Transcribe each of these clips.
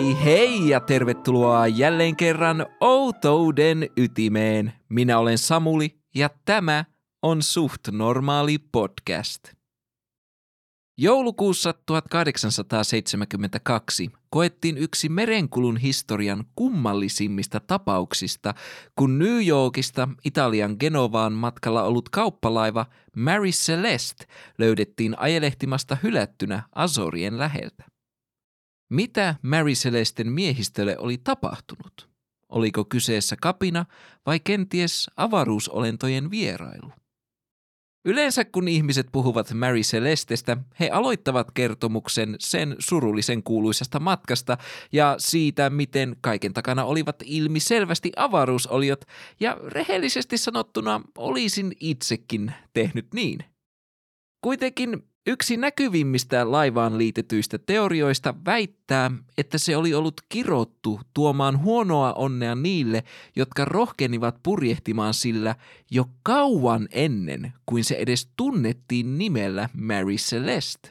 Hei hei ja tervetuloa jälleen kerran Outouden ytimeen. Minä olen Samuli ja tämä on Suht Normaali podcast. Joulukuussa 1872 koettiin yksi merenkulun historian kummallisimmista tapauksista, kun New Yorkista Italian Genovaan matkalla ollut kauppalaiva Mary Celeste löydettiin ajelehtimasta hylättynä Azorien läheltä. Mitä Mary Celesten miehistölle oli tapahtunut? Oliko kyseessä kapina vai kenties avaruusolentojen vierailu? Yleensä kun ihmiset puhuvat Mary Celestestä, he aloittavat kertomuksen sen surullisen kuuluisesta matkasta ja siitä, miten kaiken takana olivat ilmi selvästi avaruusoliot, ja rehellisesti sanottuna olisin itsekin tehnyt niin. Kuitenkin Yksi näkyvimmistä laivaan liitetyistä teorioista väittää, että se oli ollut kirottu tuomaan huonoa onnea niille, jotka rohkenivat purjehtimaan sillä jo kauan ennen kuin se edes tunnettiin nimellä Mary Celeste.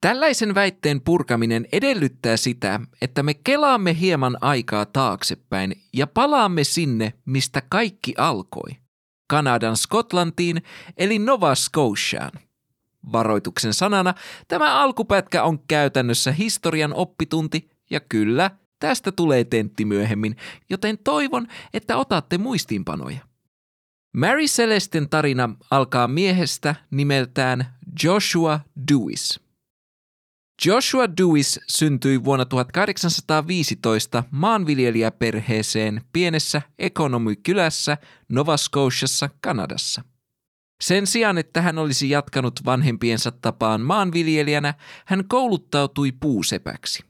Tällaisen väitteen purkaminen edellyttää sitä, että me kelaamme hieman aikaa taaksepäin ja palaamme sinne, mistä kaikki alkoi. Kanadan Skotlantiin eli Nova Scotiaan. Varoituksen sanana tämä alkupätkä on käytännössä historian oppitunti ja kyllä, tästä tulee tentti myöhemmin, joten toivon, että otatte muistiinpanoja. Mary Celesten tarina alkaa miehestä nimeltään Joshua Dewis. Joshua Dewis syntyi vuonna 1815 maanviljelijäperheeseen pienessä ekonomikylässä Nova Scotiassa, Kanadassa. Sen sijaan, että hän olisi jatkanut vanhempiensa tapaan maanviljelijänä, hän kouluttautui puusepäksi.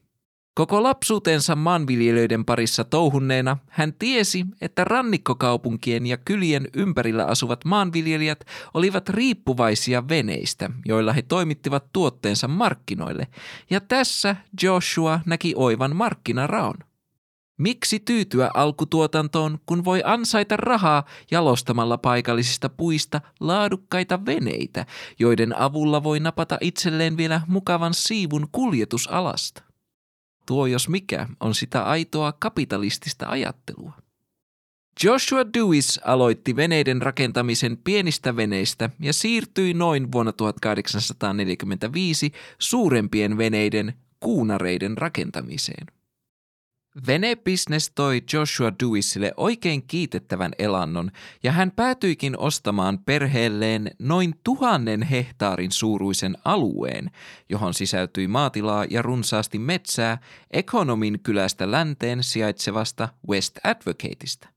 Koko lapsuutensa maanviljelijöiden parissa touhunneena hän tiesi, että rannikkokaupunkien ja kylien ympärillä asuvat maanviljelijät olivat riippuvaisia veneistä, joilla he toimittivat tuotteensa markkinoille, ja tässä Joshua näki oivan markkinaraon. Miksi tyytyä alkutuotantoon, kun voi ansaita rahaa jalostamalla paikallisista puista laadukkaita veneitä, joiden avulla voi napata itselleen vielä mukavan siivun kuljetusalasta? Tuo jos mikä on sitä aitoa kapitalistista ajattelua. Joshua Dewis aloitti veneiden rakentamisen pienistä veneistä ja siirtyi noin vuonna 1845 suurempien veneiden kuunareiden rakentamiseen. Venebisnes toi Joshua Dewisille oikein kiitettävän elannon ja hän päätyikin ostamaan perheelleen noin tuhannen hehtaarin suuruisen alueen, johon sisältyi maatilaa ja runsaasti metsää Ekonomin kylästä länteen sijaitsevasta West Advocateista.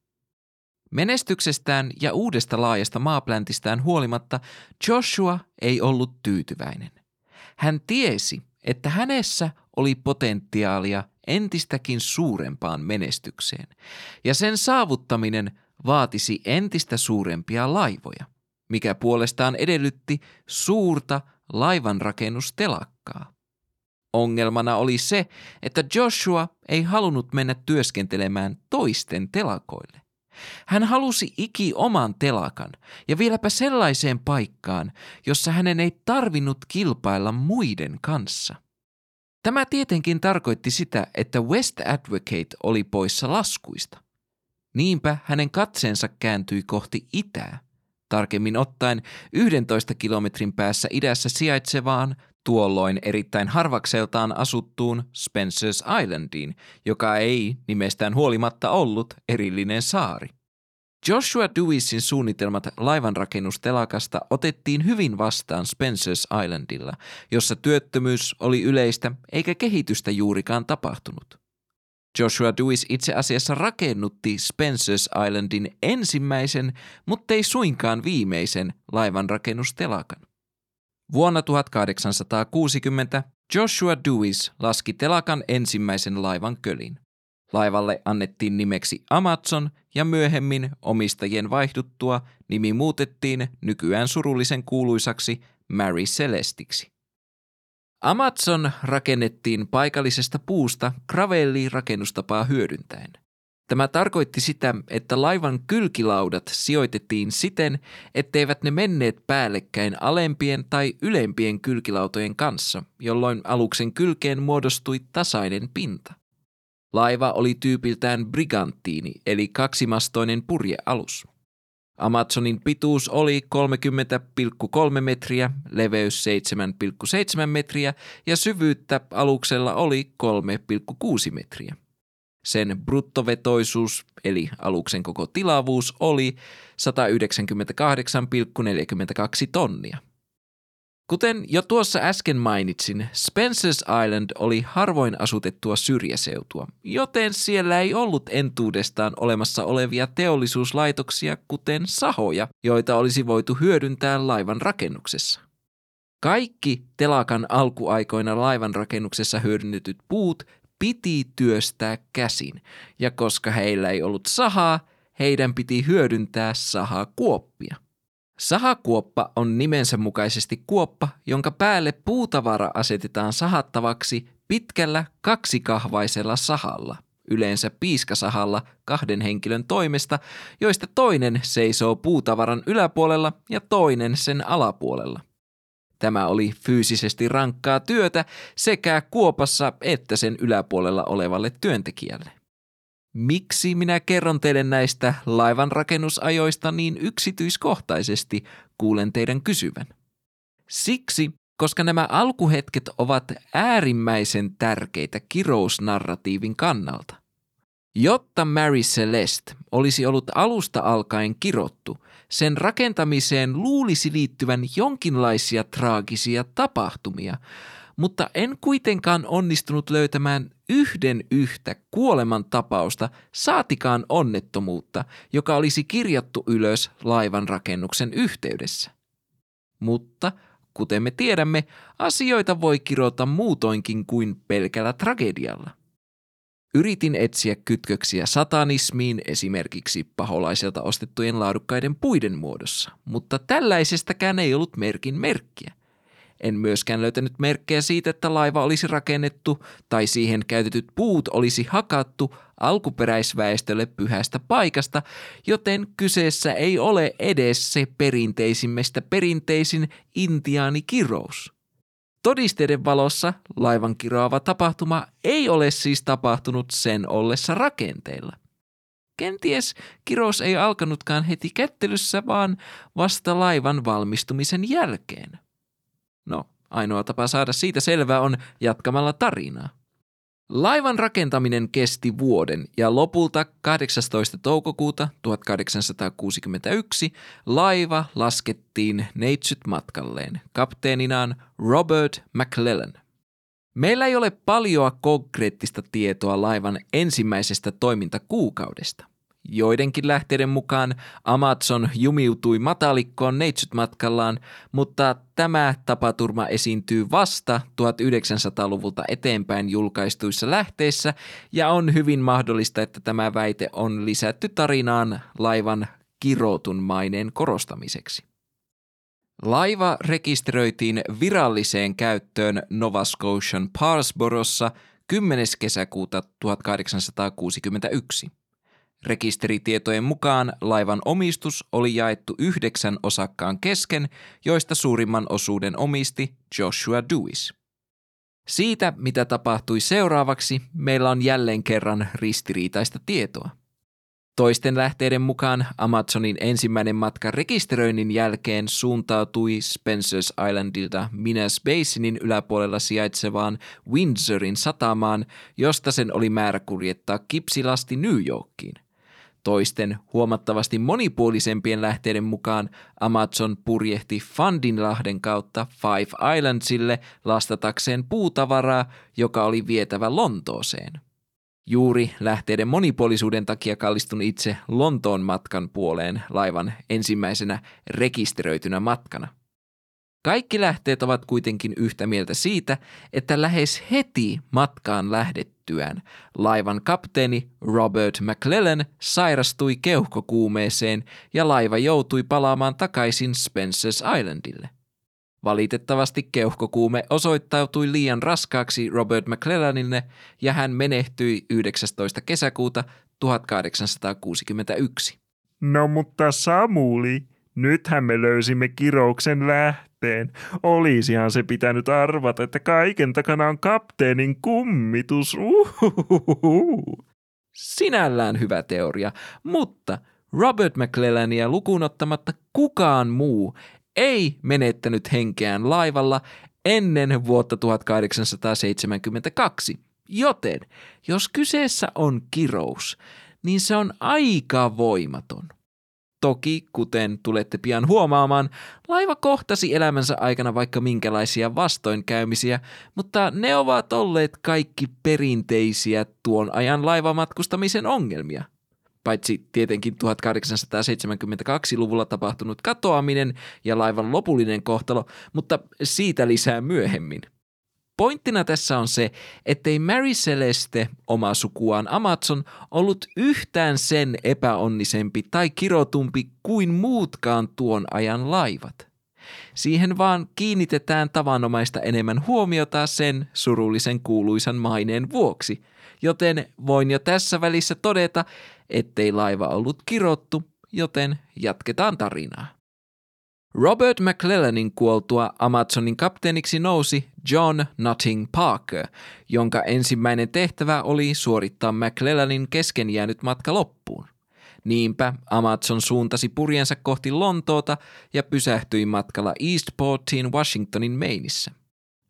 Menestyksestään ja uudesta laajasta maapläntistään huolimatta Joshua ei ollut tyytyväinen. Hän tiesi, että hänessä oli potentiaalia entistäkin suurempaan menestykseen, ja sen saavuttaminen vaatisi entistä suurempia laivoja, mikä puolestaan edellytti suurta laivanrakennustelakkaa. Ongelmana oli se, että Joshua ei halunnut mennä työskentelemään toisten telakoille. Hän halusi iki oman telakan ja vieläpä sellaiseen paikkaan, jossa hänen ei tarvinnut kilpailla muiden kanssa. Tämä tietenkin tarkoitti sitä, että West Advocate oli poissa laskuista. Niinpä hänen katseensa kääntyi kohti itää, tarkemmin ottaen 11 kilometrin päässä idässä sijaitsevaan, tuolloin erittäin harvakseltaan asuttuun Spencer's Islandiin, joka ei nimestään huolimatta ollut erillinen saari. Joshua Dewisin suunnitelmat laivanrakennustelakasta otettiin hyvin vastaan Spencer's Islandilla, jossa työttömyys oli yleistä eikä kehitystä juurikaan tapahtunut. Joshua Dewis itse asiassa rakennutti Spencer's Islandin ensimmäisen, mutta ei suinkaan viimeisen laivanrakennustelakan. Vuonna 1860 Joshua Dewis laski telakan ensimmäisen laivan kölin. Laivalle annettiin nimeksi Amazon ja myöhemmin omistajien vaihduttua nimi muutettiin nykyään surullisen kuuluisaksi Mary Celestiksi. Amazon rakennettiin paikallisesta puusta gravelli-rakennustapaa hyödyntäen. Tämä tarkoitti sitä, että laivan kylkilaudat sijoitettiin siten, etteivät ne menneet päällekkäin alempien tai ylempien kylkilautojen kanssa, jolloin aluksen kylkeen muodostui tasainen pinta. Laiva oli tyypiltään briganttiini, eli kaksimastoinen purjealus. Amazonin pituus oli 30,3 metriä, leveys 7,7 metriä ja syvyyttä aluksella oli 3,6 metriä. Sen bruttovetoisuus eli aluksen koko tilavuus oli 198,42 tonnia. Kuten jo tuossa äsken mainitsin, Spencer's Island oli harvoin asutettua syrjäseutua, joten siellä ei ollut entuudestaan olemassa olevia teollisuuslaitoksia, kuten sahoja, joita olisi voitu hyödyntää laivan rakennuksessa. Kaikki telakan alkuaikoina laivan rakennuksessa hyödynnetyt puut piti työstää käsin, ja koska heillä ei ollut sahaa, heidän piti hyödyntää sahaa kuoppia. Sahakuoppa on nimensä mukaisesti kuoppa, jonka päälle puutavara asetetaan sahattavaksi pitkällä kaksikahvaisella sahalla, yleensä piiskasahalla kahden henkilön toimesta, joista toinen seisoo puutavaran yläpuolella ja toinen sen alapuolella. Tämä oli fyysisesti rankkaa työtä sekä kuopassa että sen yläpuolella olevalle työntekijälle. Miksi minä kerron teille näistä laivan rakennusajoista niin yksityiskohtaisesti, kuulen teidän kysyvän? Siksi, koska nämä alkuhetket ovat äärimmäisen tärkeitä kirousnarratiivin kannalta. Jotta Mary Celeste olisi ollut alusta alkaen kirottu, sen rakentamiseen luulisi liittyvän jonkinlaisia traagisia tapahtumia, mutta en kuitenkaan onnistunut löytämään yhden yhtä kuolemantapausta, saatikaan onnettomuutta, joka olisi kirjattu ylös laivan rakennuksen yhteydessä. Mutta, kuten me tiedämme, asioita voi kirjoittaa muutoinkin kuin pelkällä tragedialla. Yritin etsiä kytköksiä satanismiin esimerkiksi paholaiselta ostettujen laadukkaiden puiden muodossa, mutta tällaisestakään ei ollut merkin merkkiä – en myöskään löytänyt merkkejä siitä, että laiva olisi rakennettu tai siihen käytetyt puut olisi hakattu alkuperäisväestölle pyhästä paikasta, joten kyseessä ei ole edes se perinteisimmästä perinteisin intiaanikirous. Todisteiden valossa laivan kiroava tapahtuma ei ole siis tapahtunut sen ollessa rakenteilla. Kenties kirous ei alkanutkaan heti kättelyssä, vaan vasta laivan valmistumisen jälkeen. No, ainoa tapa saada siitä selvää on jatkamalla tarinaa. Laivan rakentaminen kesti vuoden ja lopulta 18. toukokuuta 1861 laiva laskettiin neitsyt matkalleen kapteeninaan Robert McClellan. Meillä ei ole paljoa konkreettista tietoa laivan ensimmäisestä toimintakuukaudesta. Joidenkin lähteiden mukaan Amazon jumiutui matalikkoon neitsyt-matkallaan, mutta tämä tapaturma esiintyy vasta 1900-luvulta eteenpäin julkaistuissa lähteissä ja on hyvin mahdollista, että tämä väite on lisätty tarinaan laivan kirotun maineen korostamiseksi. Laiva rekisteröitiin viralliseen käyttöön Nova Scotian Parsborossa 10. kesäkuuta 1861. Rekisteritietojen mukaan laivan omistus oli jaettu yhdeksän osakkaan kesken, joista suurimman osuuden omisti Joshua Dewis. Siitä, mitä tapahtui seuraavaksi, meillä on jälleen kerran ristiriitaista tietoa. Toisten lähteiden mukaan Amazonin ensimmäinen matka rekisteröinnin jälkeen suuntautui Spencer's Islandilta Minas Basinin yläpuolella sijaitsevaan Windsorin satamaan, josta sen oli määrä kuljettaa kipsilasti New Yorkiin. Toisten huomattavasti monipuolisempien lähteiden mukaan Amazon purjehti Fundinlahden kautta Five Islandsille lastatakseen puutavaraa, joka oli vietävä Lontooseen. Juuri lähteiden monipuolisuuden takia kallistun itse Lontoon matkan puoleen laivan ensimmäisenä rekisteröitynä matkana. Kaikki lähteet ovat kuitenkin yhtä mieltä siitä, että lähes heti matkaan lähdettyään laivan kapteeni Robert McClellan sairastui keuhkokuumeeseen ja laiva joutui palaamaan takaisin Spencer's Islandille. Valitettavasti keuhkokuume osoittautui liian raskaaksi Robert McClellanille ja hän menehtyi 19. kesäkuuta 1861. No mutta Samuli, nythän me löysimme kirouksen lähteen kapteen. Olisihan se pitänyt arvata, että kaiken takana on kapteenin kummitus. Uhuhuhu. Sinällään hyvä teoria, mutta Robert McClellania lukuun ottamatta kukaan muu ei menettänyt henkeään laivalla ennen vuotta 1872. Joten, jos kyseessä on kirous, niin se on aika voimaton. Toki, kuten tulette pian huomaamaan, laiva kohtasi elämänsä aikana vaikka minkälaisia vastoinkäymisiä, mutta ne ovat olleet kaikki perinteisiä tuon ajan laivamatkustamisen ongelmia. Paitsi tietenkin 1872-luvulla tapahtunut katoaminen ja laivan lopullinen kohtalo, mutta siitä lisää myöhemmin – Pointtina tässä on se, ettei Mary Celeste, oma sukuaan Amazon, ollut yhtään sen epäonnisempi tai kirotumpi kuin muutkaan tuon ajan laivat. Siihen vaan kiinnitetään tavanomaista enemmän huomiota sen surullisen kuuluisan maineen vuoksi, joten voin jo tässä välissä todeta, ettei laiva ollut kirottu, joten jatketaan tarinaa. Robert McClellanin kuoltua Amazonin kapteeniksi nousi John Notting Parker, jonka ensimmäinen tehtävä oli suorittaa McClellanin kesken jäänyt matka loppuun. Niinpä Amazon suuntasi purjensa kohti Lontoota ja pysähtyi matkalla Eastportiin Washingtonin meinissä.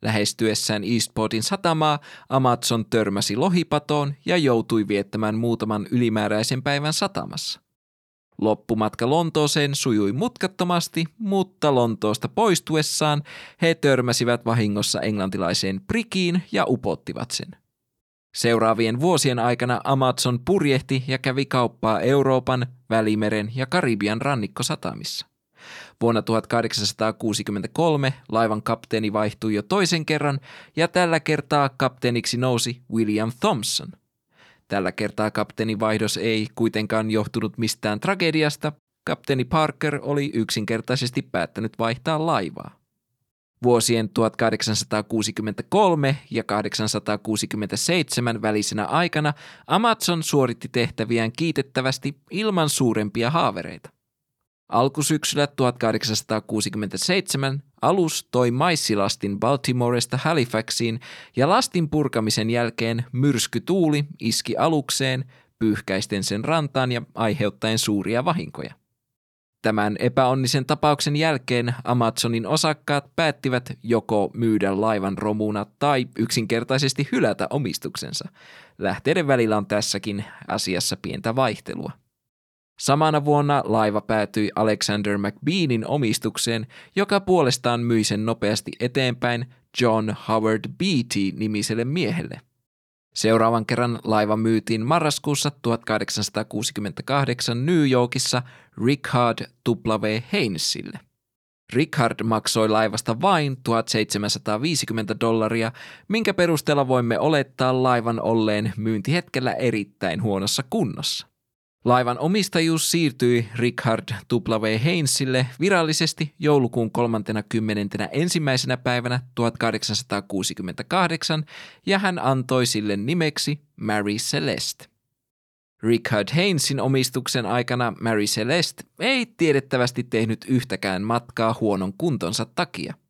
Lähestyessään Eastportin satamaa Amazon törmäsi lohipatoon ja joutui viettämään muutaman ylimääräisen päivän satamassa. Loppumatka Lontooseen sujui mutkattomasti, mutta Lontoosta poistuessaan he törmäsivät vahingossa englantilaiseen prikiin ja upottivat sen. Seuraavien vuosien aikana Amazon purjehti ja kävi kauppaa Euroopan, Välimeren ja Karibian rannikkosatamissa. Vuonna 1863 laivan kapteeni vaihtui jo toisen kerran ja tällä kertaa kapteeniksi nousi William Thompson – Tällä kertaa kapteeni vaihdos ei kuitenkaan johtunut mistään tragediasta. Kapteeni Parker oli yksinkertaisesti päättänyt vaihtaa laivaa. Vuosien 1863 ja 1867 välisenä aikana Amazon suoritti tehtäviään kiitettävästi ilman suurempia haavereita. Alkusyksyllä 1867 alus toi maissilastin Baltimoresta Halifaxiin ja lastin purkamisen jälkeen myrsky tuuli iski alukseen, pyyhkäisten sen rantaan ja aiheuttaen suuria vahinkoja. Tämän epäonnisen tapauksen jälkeen Amazonin osakkaat päättivät joko myydä laivan romuna tai yksinkertaisesti hylätä omistuksensa. Lähteiden välillä on tässäkin asiassa pientä vaihtelua. Samana vuonna laiva päätyi Alexander McBeanin omistukseen, joka puolestaan myi sen nopeasti eteenpäin John Howard Beatty-nimiselle miehelle. Seuraavan kerran laiva myytiin marraskuussa 1868 New Yorkissa Richard W. Haynesille. Richard maksoi laivasta vain 1750 dollaria, minkä perusteella voimme olettaa laivan olleen myyntihetkellä erittäin huonossa kunnossa. Laivan omistajuus siirtyi Richard W. Haynesille virallisesti joulukuun 30. ensimmäisenä päivänä 1868 ja hän antoi sille nimeksi Mary Celeste. Richard Haynesin omistuksen aikana Mary Celeste ei tiedettävästi tehnyt yhtäkään matkaa huonon kuntonsa takia –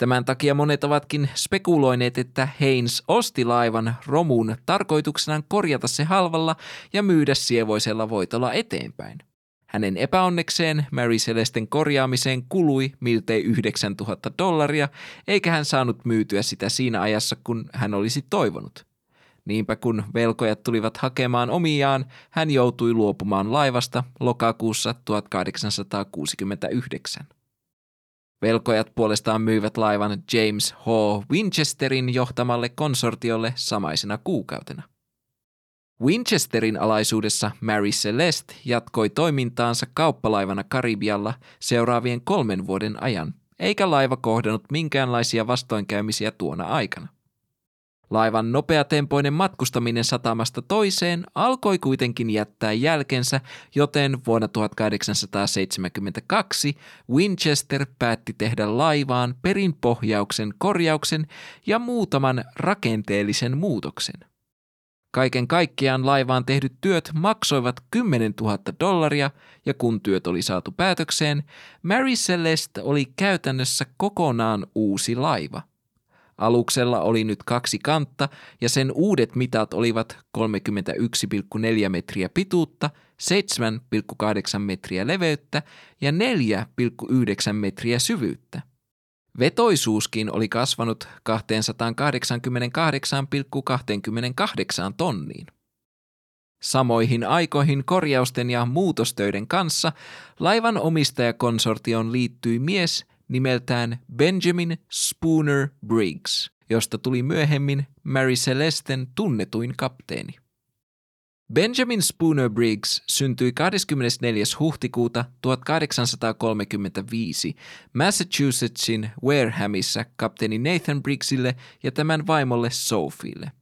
Tämän takia monet ovatkin spekuloineet, että Haynes osti laivan romun tarkoituksenaan korjata se halvalla ja myydä sievoisella voitolla eteenpäin. Hänen epäonnekseen Mary Celesten korjaamiseen kului miltei 9000 dollaria, eikä hän saanut myytyä sitä siinä ajassa, kun hän olisi toivonut. Niinpä kun velkojat tulivat hakemaan omiaan, hän joutui luopumaan laivasta lokakuussa 1869. Velkojat puolestaan myivät laivan James H. Winchesterin johtamalle konsortiolle samaisena kuukautena. Winchesterin alaisuudessa Mary Celeste jatkoi toimintaansa kauppalaivana Karibialla seuraavien kolmen vuoden ajan, eikä laiva kohdannut minkäänlaisia vastoinkäymisiä tuona aikana. Laivan nopeatempoinen matkustaminen satamasta toiseen alkoi kuitenkin jättää jälkensä, joten vuonna 1872 Winchester päätti tehdä laivaan perinpohjauksen korjauksen ja muutaman rakenteellisen muutoksen. Kaiken kaikkiaan laivaan tehdyt työt maksoivat 10 000 dollaria ja kun työt oli saatu päätökseen, Mary Celeste oli käytännössä kokonaan uusi laiva. Aluksella oli nyt kaksi kantta ja sen uudet mitat olivat 31,4 metriä pituutta, 7,8 metriä leveyttä ja 4,9 metriä syvyyttä. Vetoisuuskin oli kasvanut 288,28 tonniin. Samoihin aikoihin korjausten ja muutostöiden kanssa laivan omistajakonsortioon liittyi mies nimeltään Benjamin Spooner Briggs, josta tuli myöhemmin Mary Celesten tunnetuin kapteeni. Benjamin Spooner Briggs syntyi 24. huhtikuuta 1835 Massachusettsin Warehamissa kapteeni Nathan Briggsille ja tämän vaimolle Sophielle.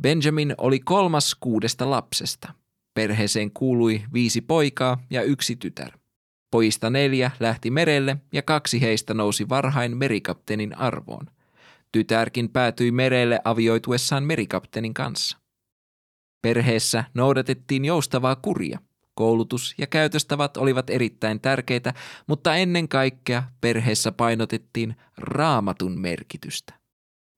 Benjamin oli kolmas kuudesta lapsesta. Perheeseen kuului viisi poikaa ja yksi tytär. Pojista neljä lähti merelle ja kaksi heistä nousi varhain merikapteenin arvoon. Tytärkin päätyi merelle avioituessaan merikapteenin kanssa. Perheessä noudatettiin joustavaa kuria. Koulutus ja käytöstavat olivat erittäin tärkeitä, mutta ennen kaikkea perheessä painotettiin raamatun merkitystä.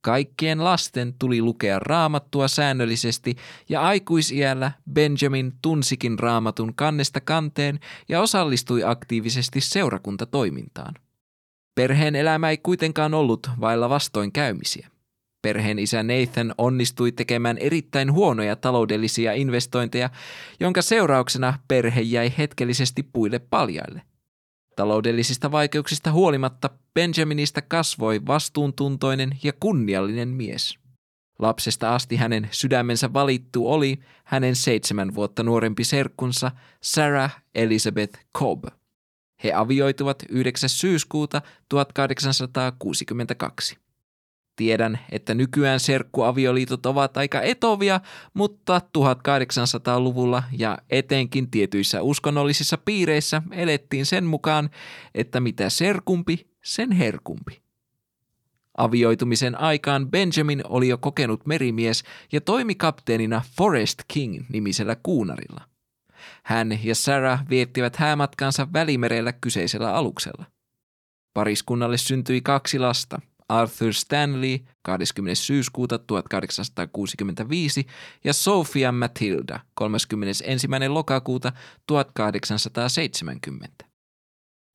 Kaikkien lasten tuli lukea raamattua säännöllisesti ja aikuisiällä Benjamin tunsikin raamatun kannesta kanteen ja osallistui aktiivisesti seurakuntatoimintaan. Perheen elämä ei kuitenkaan ollut vailla vastoinkäymisiä. Perheen isä Nathan onnistui tekemään erittäin huonoja taloudellisia investointeja, jonka seurauksena perhe jäi hetkellisesti puille paljaille. Taloudellisista vaikeuksista huolimatta Benjaminista kasvoi vastuuntuntoinen ja kunniallinen mies. Lapsesta asti hänen sydämensä valittu oli hänen seitsemän vuotta nuorempi serkkunsa Sarah Elizabeth Cobb. He avioituvat 9. syyskuuta 1862. Tiedän, että nykyään serkkuavioliitot ovat aika etovia, mutta 1800-luvulla ja etenkin tietyissä uskonnollisissa piireissä elettiin sen mukaan, että mitä serkumpi, sen herkumpi. Avioitumisen aikaan Benjamin oli jo kokenut merimies ja toimi kapteenina Forest King-nimisellä kuunarilla. Hän ja Sarah viettivät häämatkansa välimerellä kyseisellä aluksella. Pariskunnalle syntyi kaksi lasta – Arthur Stanley 20. syyskuuta 1865 ja Sophia Matilda 31. lokakuuta 1870.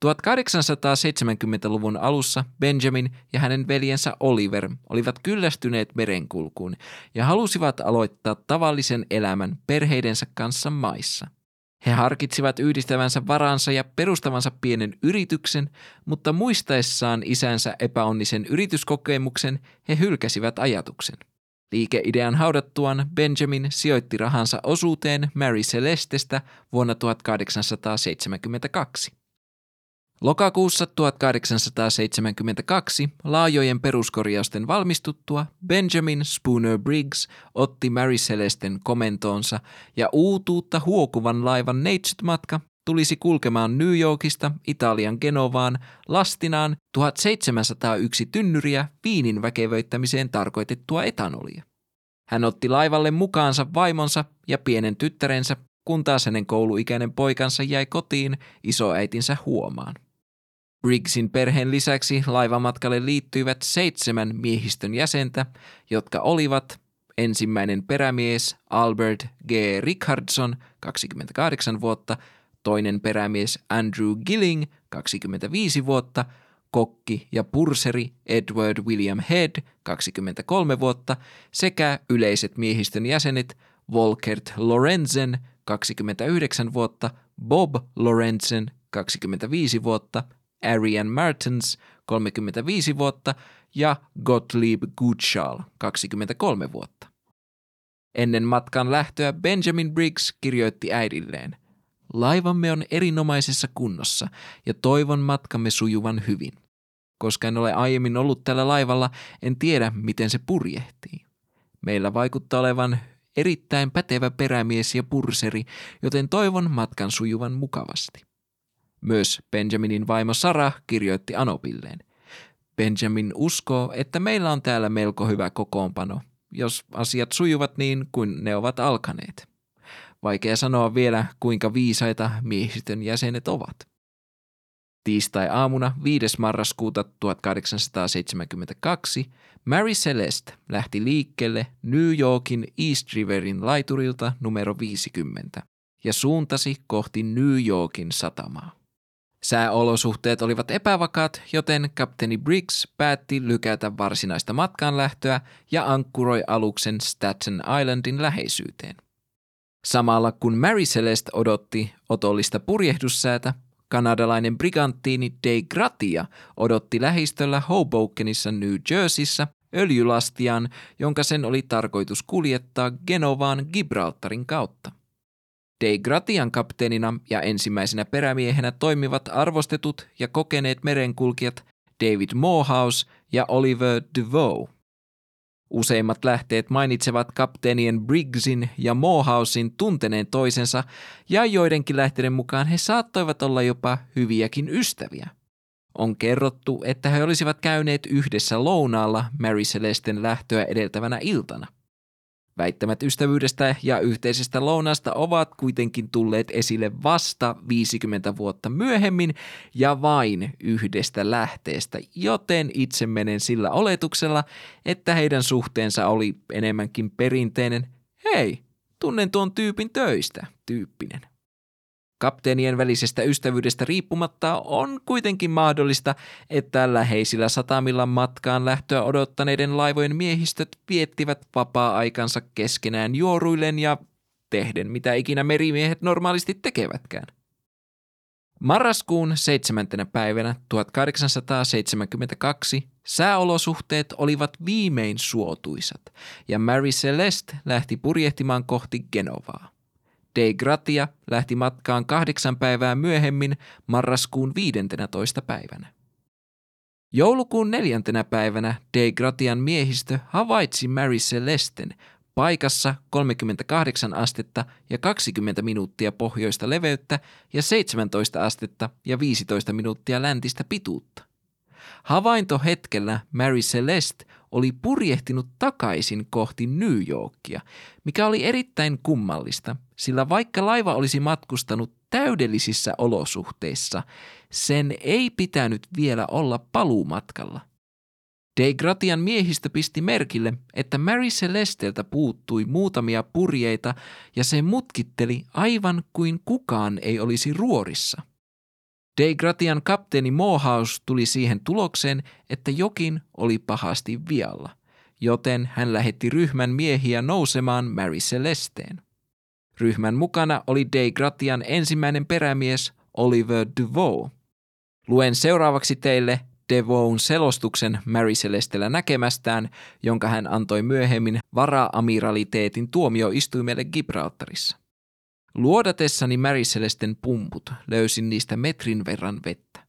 1870-luvun alussa Benjamin ja hänen veljensä Oliver olivat kyllästyneet merenkulkuun ja halusivat aloittaa tavallisen elämän perheidensä kanssa maissa – he harkitsivat yhdistävänsä varansa ja perustavansa pienen yrityksen, mutta muistaessaan isänsä epäonnisen yrityskokemuksen he hylkäsivät ajatuksen. Liikeidean haudattuaan Benjamin sijoitti rahansa osuuteen Mary Celestestä vuonna 1872. Lokakuussa 1872 laajojen peruskorjausten valmistuttua Benjamin Spooner Briggs otti Mary Celesten komentoonsa ja uutuutta huokuvan laivan neitsyt-matka tulisi kulkemaan New Yorkista Italian Genovaan lastinaan 1701 tynnyriä viinin väkevöittämiseen tarkoitettua etanolia. Hän otti laivalle mukaansa vaimonsa ja pienen tyttärensä, kun taas hänen kouluikäinen poikansa jäi kotiin isoäitinsä huomaan. Briggsin perheen lisäksi laivamatkalle liittyivät seitsemän miehistön jäsentä, jotka olivat ensimmäinen perämies Albert G. Richardson, 28 vuotta, toinen perämies Andrew Gilling, 25 vuotta, kokki ja purseri Edward William Head, 23 vuotta, sekä yleiset miehistön jäsenet Volkert Lorenzen, 29 vuotta, Bob Lorenzen, 25 vuotta – Arian Martens 35 vuotta ja Gottlieb Gutschall 23 vuotta. Ennen matkan lähtöä Benjamin Briggs kirjoitti äidilleen, Laivamme on erinomaisessa kunnossa ja toivon matkamme sujuvan hyvin. Koska en ole aiemmin ollut tällä laivalla, en tiedä miten se purjehtii. Meillä vaikuttaa olevan erittäin pätevä perämies ja purseri, joten toivon matkan sujuvan mukavasti. Myös Benjaminin vaimo Sara kirjoitti Anopilleen. Benjamin uskoo, että meillä on täällä melko hyvä kokoonpano. jos asiat sujuvat niin kuin ne ovat alkaneet. Vaikea sanoa vielä, kuinka viisaita miehistön jäsenet ovat. Tiistai-aamuna 5. marraskuuta 1872 Mary Celeste lähti liikkeelle New Yorkin East Riverin laiturilta numero 50 ja suuntasi kohti New Yorkin satamaa. Sääolosuhteet olivat epävakaat, joten kapteeni Briggs päätti lykätä varsinaista matkaanlähtöä ja ankkuroi aluksen Staten Islandin läheisyyteen. Samalla kun Mary Celeste odotti otollista purjehdussäätä, kanadalainen briganttiini De Gratia odotti lähistöllä Hobokenissa New Jerseyssä öljylastiaan, jonka sen oli tarkoitus kuljettaa Genovaan Gibraltarin kautta. De Gratian kapteenina ja ensimmäisenä perämiehenä toimivat arvostetut ja kokeneet merenkulkijat David Morehouse ja Oliver DeVoe. Useimmat lähteet mainitsevat kapteenien Briggsin ja Morehousein tunteneen toisensa, ja joidenkin lähteiden mukaan he saattoivat olla jopa hyviäkin ystäviä. On kerrottu, että he olisivat käyneet yhdessä lounaalla Mary Celesten lähtöä edeltävänä iltana – Väittämät ystävyydestä ja yhteisestä lounasta ovat kuitenkin tulleet esille vasta 50 vuotta myöhemmin ja vain yhdestä lähteestä, joten itse menen sillä oletuksella, että heidän suhteensa oli enemmänkin perinteinen hei, tunnen tuon tyypin töistä tyyppinen. Kapteenien välisestä ystävyydestä riippumatta on kuitenkin mahdollista, että läheisillä satamilla matkaan lähtöä odottaneiden laivojen miehistöt viettivät vapaa-aikansa keskenään juoruillen ja tehden mitä ikinä merimiehet normaalisti tekevätkään. Marraskuun 7. päivänä 1872 sääolosuhteet olivat viimein suotuisat ja Mary Celeste lähti purjehtimaan kohti Genovaa. De Gratia lähti matkaan kahdeksan päivää myöhemmin marraskuun 15. päivänä. Joulukuun neljäntenä päivänä De Gratian miehistö havaitsi Mary Celesten paikassa 38 astetta ja 20 minuuttia pohjoista leveyttä ja 17 astetta ja 15 minuuttia läntistä pituutta. Havaintohetkellä Mary Celeste oli purjehtinut takaisin kohti New Yorkia, mikä oli erittäin kummallista, sillä vaikka laiva olisi matkustanut täydellisissä olosuhteissa, sen ei pitänyt vielä olla paluumatkalla. De Gratian miehistö pisti merkille, että Mary Celesteltä puuttui muutamia purjeita ja se mutkitteli aivan kuin kukaan ei olisi ruorissa. De Gratian kapteeni Morehouse tuli siihen tulokseen, että jokin oli pahasti vialla, joten hän lähetti ryhmän miehiä nousemaan Mary Celesteen. Ryhmän mukana oli De Gratian ensimmäinen perämies Oliver DeVoe. Luen seuraavaksi teille DeVoen selostuksen Mary Celestellä näkemästään, jonka hän antoi myöhemmin vara-amiraliteetin tuomioistuimelle Gibraltarissa. Luodatessani Märisselesten pumput löysin niistä metrin verran vettä.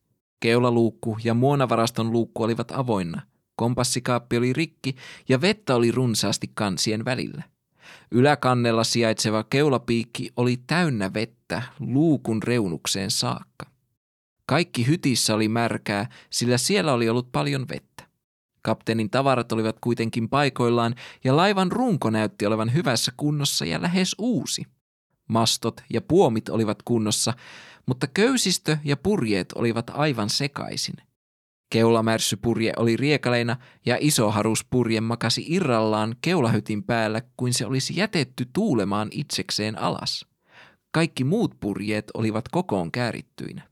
Keulaluukku ja muonavaraston luukku olivat avoinna. Kompassikaappi oli rikki ja vettä oli runsaasti kansien välillä. Yläkannella sijaitseva keulapiikki oli täynnä vettä luukun reunukseen saakka. Kaikki hytissä oli märkää, sillä siellä oli ollut paljon vettä. Kapteenin tavarat olivat kuitenkin paikoillaan ja laivan runko näytti olevan hyvässä kunnossa ja lähes uusi – mastot ja puomit olivat kunnossa, mutta köysistö ja purjeet olivat aivan sekaisin. Keulamärsypurje oli riekaleina ja isoharuspurje makasi irrallaan keulahytin päällä kuin se olisi jätetty tuulemaan itsekseen alas. Kaikki muut purjeet olivat kokoon käärittyinä.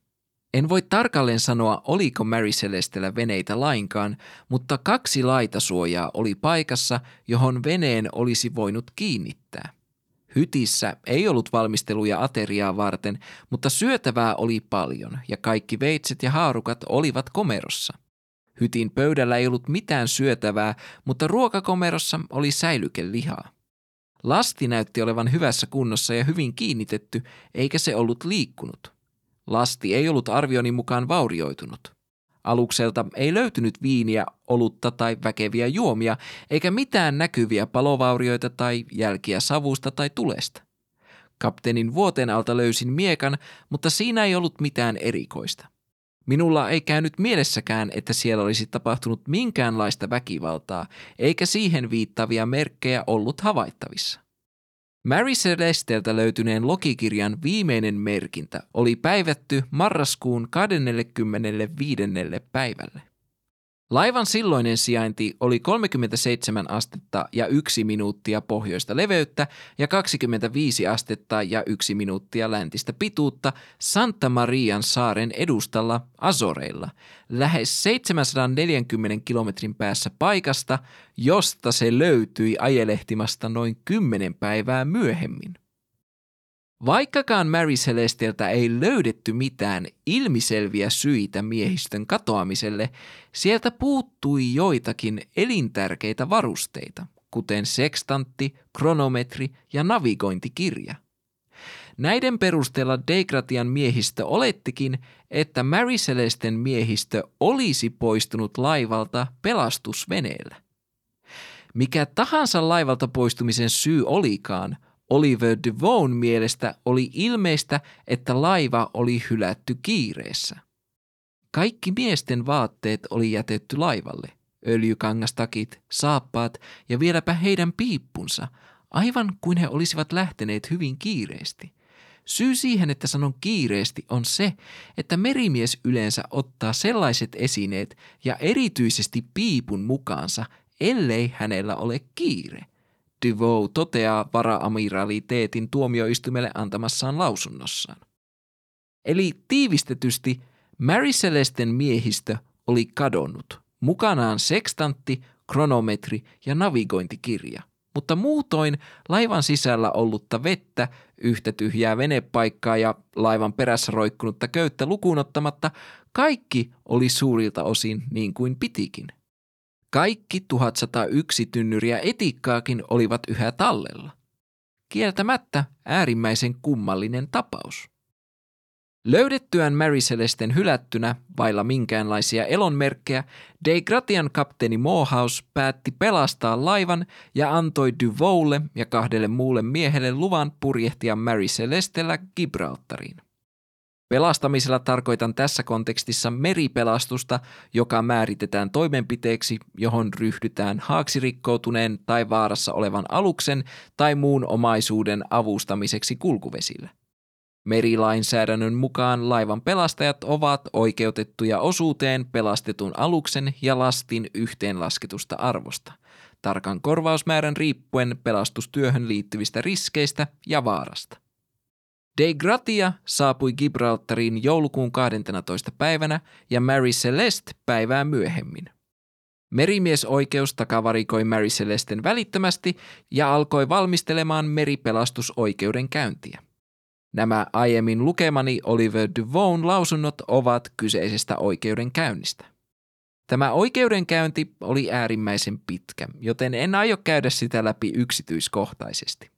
En voi tarkalleen sanoa, oliko Mary Celestellä veneitä lainkaan, mutta kaksi laitasuojaa oli paikassa, johon veneen olisi voinut kiinnittää. Hytissä ei ollut valmisteluja ateriaa varten, mutta syötävää oli paljon ja kaikki veitset ja haarukat olivat komerossa. Hytin pöydällä ei ollut mitään syötävää, mutta ruokakomerossa oli säilykelihaa. Lasti näytti olevan hyvässä kunnossa ja hyvin kiinnitetty, eikä se ollut liikkunut. Lasti ei ollut arvioni mukaan vaurioitunut. Alukselta ei löytynyt viiniä, olutta tai väkeviä juomia, eikä mitään näkyviä palovaurioita tai jälkiä savusta tai tulesta. Kapteenin vuoteen alta löysin miekan, mutta siinä ei ollut mitään erikoista. Minulla ei käynyt mielessäkään, että siellä olisi tapahtunut minkäänlaista väkivaltaa, eikä siihen viittavia merkkejä ollut havaittavissa. Mary Celesteltä löytyneen logikirjan viimeinen merkintä oli päivätty marraskuun 25. päivälle. Laivan silloinen sijainti oli 37 astetta ja 1 minuuttia pohjoista leveyttä ja 25 astetta ja 1 minuuttia läntistä pituutta Santa Marian saaren edustalla Azoreilla, lähes 740 kilometrin päässä paikasta, josta se löytyi ajelehtimasta noin 10 päivää myöhemmin. Vaikkakaan Mary Celesteltä ei löydetty mitään ilmiselviä syitä miehistön katoamiselle, sieltä puuttui joitakin elintärkeitä varusteita, kuten sekstantti, kronometri ja navigointikirja. Näiden perusteella Degratian miehistö olettikin, että Mary Celesten miehistö olisi poistunut laivalta pelastusveneellä. Mikä tahansa laivalta poistumisen syy olikaan – Oliver Devon mielestä oli ilmeistä, että laiva oli hylätty kiireessä. Kaikki miesten vaatteet oli jätetty laivalle. Öljykangastakit, saappaat ja vieläpä heidän piippunsa, aivan kuin he olisivat lähteneet hyvin kiireesti. Syy siihen, että sanon kiireesti, on se, että merimies yleensä ottaa sellaiset esineet ja erityisesti piipun mukaansa, ellei hänellä ole kiire – DeVoe toteaa vara-amiraliteetin tuomioistumelle antamassaan lausunnossaan. Eli tiivistetysti Mary Celesten miehistö oli kadonnut, mukanaan sekstantti, kronometri ja navigointikirja. Mutta muutoin laivan sisällä ollutta vettä, yhtä tyhjää venepaikkaa ja laivan perässä roikkunutta köyttä lukuun ottamatta, kaikki oli suurilta osin niin kuin pitikin. Kaikki 1101 tynnyriä etikkaakin olivat yhä tallella. Kieltämättä äärimmäisen kummallinen tapaus. Löydettyään Mary Celesten hylättynä, vailla minkäänlaisia elonmerkkejä, De Gratian kapteeni Morehouse päätti pelastaa laivan ja antoi Duvoulle ja kahdelle muulle miehelle luvan purjehtia Mary Celestellä Gibraltariin. Pelastamisella tarkoitan tässä kontekstissa meripelastusta, joka määritetään toimenpiteeksi, johon ryhdytään haaksirikkoutuneen tai vaarassa olevan aluksen tai muun omaisuuden avustamiseksi kulkuvesillä. Merilainsäädännön mukaan laivan pelastajat ovat oikeutettuja osuuteen pelastetun aluksen ja lastin yhteenlasketusta arvosta, tarkan korvausmäärän riippuen pelastustyöhön liittyvistä riskeistä ja vaarasta. De Gratia saapui Gibraltariin joulukuun 12. päivänä ja Mary Celeste päivää myöhemmin. Merimiesoikeus takavarikoi Mary Celesten välittömästi ja alkoi valmistelemaan meripelastusoikeuden käyntiä. Nämä aiemmin lukemani Oliver Duvon lausunnot ovat kyseisestä oikeudenkäynnistä. Tämä oikeudenkäynti oli äärimmäisen pitkä, joten en aio käydä sitä läpi yksityiskohtaisesti.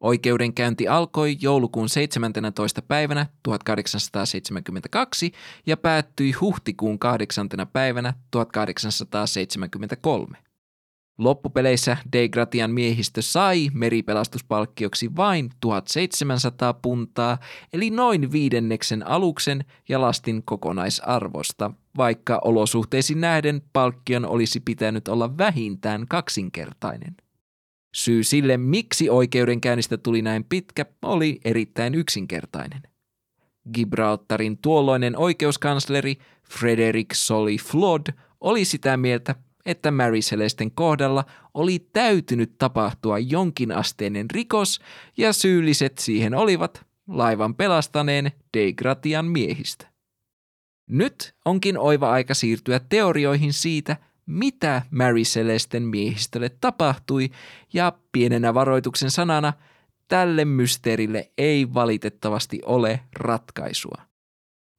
Oikeudenkäynti alkoi joulukuun 17. päivänä 1872 ja päättyi huhtikuun 8. päivänä 1873. Loppupeleissä De Gratian miehistö sai meripelastuspalkkioksi vain 1700 puntaa, eli noin viidenneksen aluksen ja lastin kokonaisarvosta, vaikka olosuhteisiin nähden palkkion olisi pitänyt olla vähintään kaksinkertainen. Syy sille, miksi oikeudenkäynnistä tuli näin pitkä, oli erittäin yksinkertainen. Gibraltarin tuolloinen oikeuskansleri Frederick Solly Flood oli sitä mieltä, että Mary Celesten kohdalla oli täytynyt tapahtua jonkinasteinen rikos ja syylliset siihen olivat laivan pelastaneen De Gratian miehistä. Nyt onkin oiva aika siirtyä teorioihin siitä, mitä Mary Celesten miehistölle tapahtui, ja pienenä varoituksen sanana tälle mysteerille ei valitettavasti ole ratkaisua.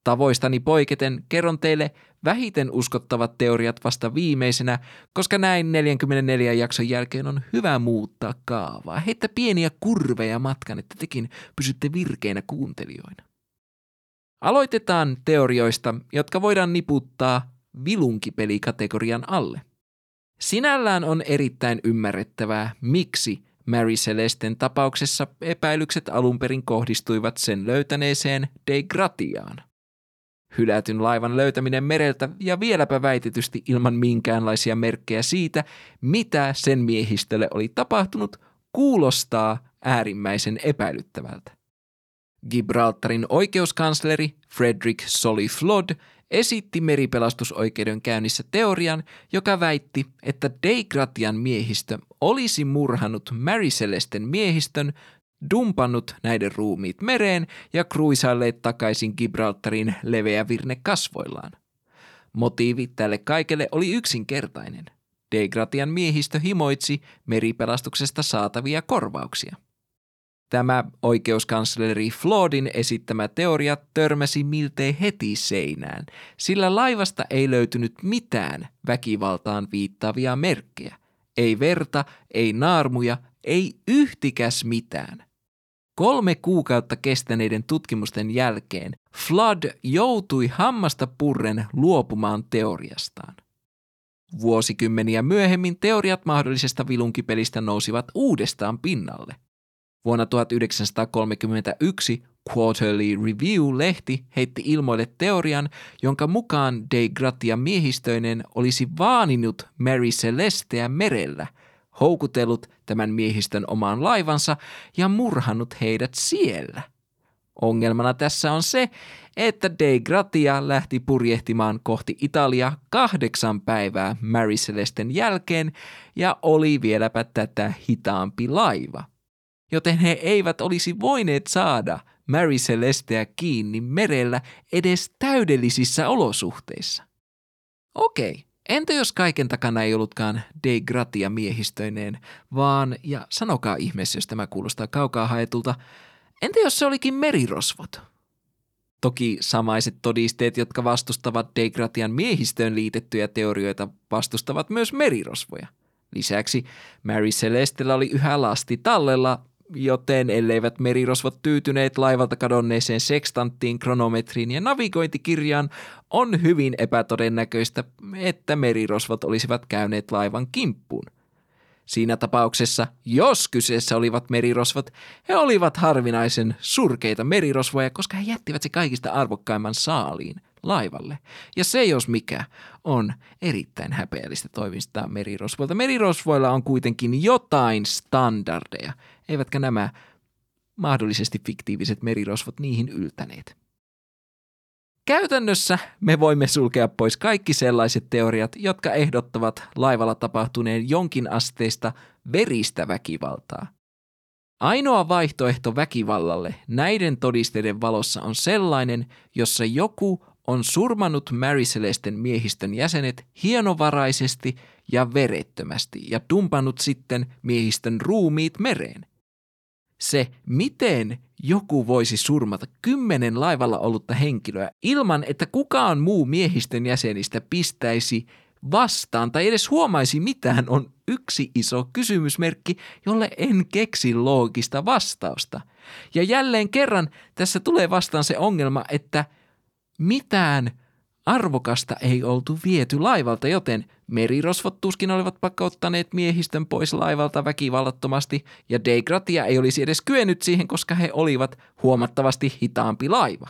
Tavoistani poiketen kerron teille vähiten uskottavat teoriat vasta viimeisenä, koska näin 44 jakson jälkeen on hyvä muuttaa kaavaa. Heittä pieniä kurveja matkan, että tekin pysytte virkeinä kuuntelijoina. Aloitetaan teorioista, jotka voidaan niputtaa vilunkipelikategorian alle. Sinällään on erittäin ymmärrettävää, miksi Mary Celesten tapauksessa epäilykset alun perin kohdistuivat sen löytäneeseen De Gratiaan. Hylätyn laivan löytäminen mereltä ja vieläpä väitetysti ilman minkäänlaisia merkkejä siitä, mitä sen miehistölle oli tapahtunut, kuulostaa äärimmäisen epäilyttävältä. Gibraltarin oikeuskansleri Frederick Solly Flood esitti meripelastusoikeuden käynnissä teorian, joka väitti, että Deigratian miehistö olisi murhannut Mary Celesten miehistön, dumpannut näiden ruumiit mereen ja kruisailleet takaisin Gibraltarin leveä virne kasvoillaan. Motiivi tälle kaikelle oli yksinkertainen. Deigratian miehistö himoitsi meripelastuksesta saatavia korvauksia. Tämä oikeuskansleri Floodin esittämä teoria törmäsi miltei heti seinään, sillä laivasta ei löytynyt mitään väkivaltaan viittaavia merkkejä. Ei verta, ei naarmuja, ei yhtikäs mitään. Kolme kuukautta kestäneiden tutkimusten jälkeen Flood joutui hammasta purren luopumaan teoriastaan. Vuosikymmeniä myöhemmin teoriat mahdollisesta vilunkipelistä nousivat uudestaan pinnalle. Vuonna 1931 Quarterly Review-lehti heitti ilmoille teorian, jonka mukaan De Gratia miehistöinen olisi vaaninut Mary Celesteä merellä, houkutellut tämän miehistön omaan laivansa ja murhannut heidät siellä. Ongelmana tässä on se, että De Gratia lähti purjehtimaan kohti Italia kahdeksan päivää Mary Celesten jälkeen ja oli vieläpä tätä hitaampi laiva – joten he eivät olisi voineet saada Mary Celestea kiinni merellä edes täydellisissä olosuhteissa. Okei, entä jos kaiken takana ei ollutkaan De Gratia miehistöineen, vaan, ja sanokaa ihmeessä, jos tämä kuulostaa kaukaa haetulta, entä jos se olikin merirosvot? Toki samaiset todisteet, jotka vastustavat De Gratian miehistöön liitettyjä teorioita, vastustavat myös merirosvoja. Lisäksi Mary Celestellä oli yhä lasti tallella, joten elleivät merirosvot tyytyneet laivalta kadonneeseen sekstanttiin, kronometriin ja navigointikirjaan, on hyvin epätodennäköistä, että merirosvot olisivat käyneet laivan kimppuun. Siinä tapauksessa, jos kyseessä olivat merirosvot, he olivat harvinaisen surkeita merirosvoja, koska he jättivät se kaikista arvokkaimman saaliin laivalle. Ja se jos mikä on erittäin häpeällistä toimistaa merirosvoilta. Merirosvoilla on kuitenkin jotain standardeja, eivätkä nämä mahdollisesti fiktiiviset merirosvot niihin yltäneet. Käytännössä me voimme sulkea pois kaikki sellaiset teoriat, jotka ehdottavat laivalla tapahtuneen jonkin asteista veristä väkivaltaa. Ainoa vaihtoehto väkivallalle näiden todisteiden valossa on sellainen, jossa joku on surmannut Mary Celesten miehistön jäsenet hienovaraisesti ja verettömästi ja dumpannut sitten miehistön ruumiit mereen. Se, miten joku voisi surmata kymmenen laivalla ollutta henkilöä ilman, että kukaan muu miehistön jäsenistä pistäisi vastaan tai edes huomaisi mitään, on yksi iso kysymysmerkki, jolle en keksi loogista vastausta. Ja jälleen kerran tässä tulee vastaan se ongelma, että – mitään arvokasta ei oltu viety laivalta, joten merirosvot tuskin olivat pakottaneet miehistön pois laivalta väkivallattomasti, ja Degratia ei olisi edes kyennyt siihen, koska he olivat huomattavasti hitaampi laiva.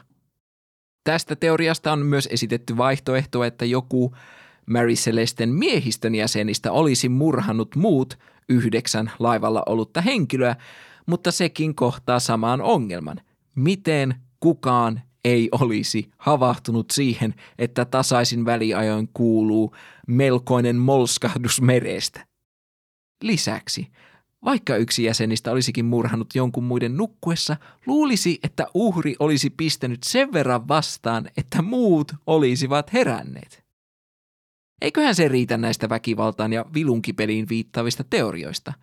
Tästä teoriasta on myös esitetty vaihtoehto, että joku Mary Celesten miehistön jäsenistä olisi murhannut muut yhdeksän laivalla ollutta henkilöä, mutta sekin kohtaa samaan ongelman. Miten kukaan ei olisi havahtunut siihen, että tasaisin väliajoin kuuluu melkoinen molskahdus merestä. Lisäksi, vaikka yksi jäsenistä olisikin murhannut jonkun muiden nukkuessa, luulisi, että uhri olisi pistänyt sen verran vastaan, että muut olisivat heränneet. Eiköhän se riitä näistä väkivaltaan ja vilunkipeliin viittaavista teorioista.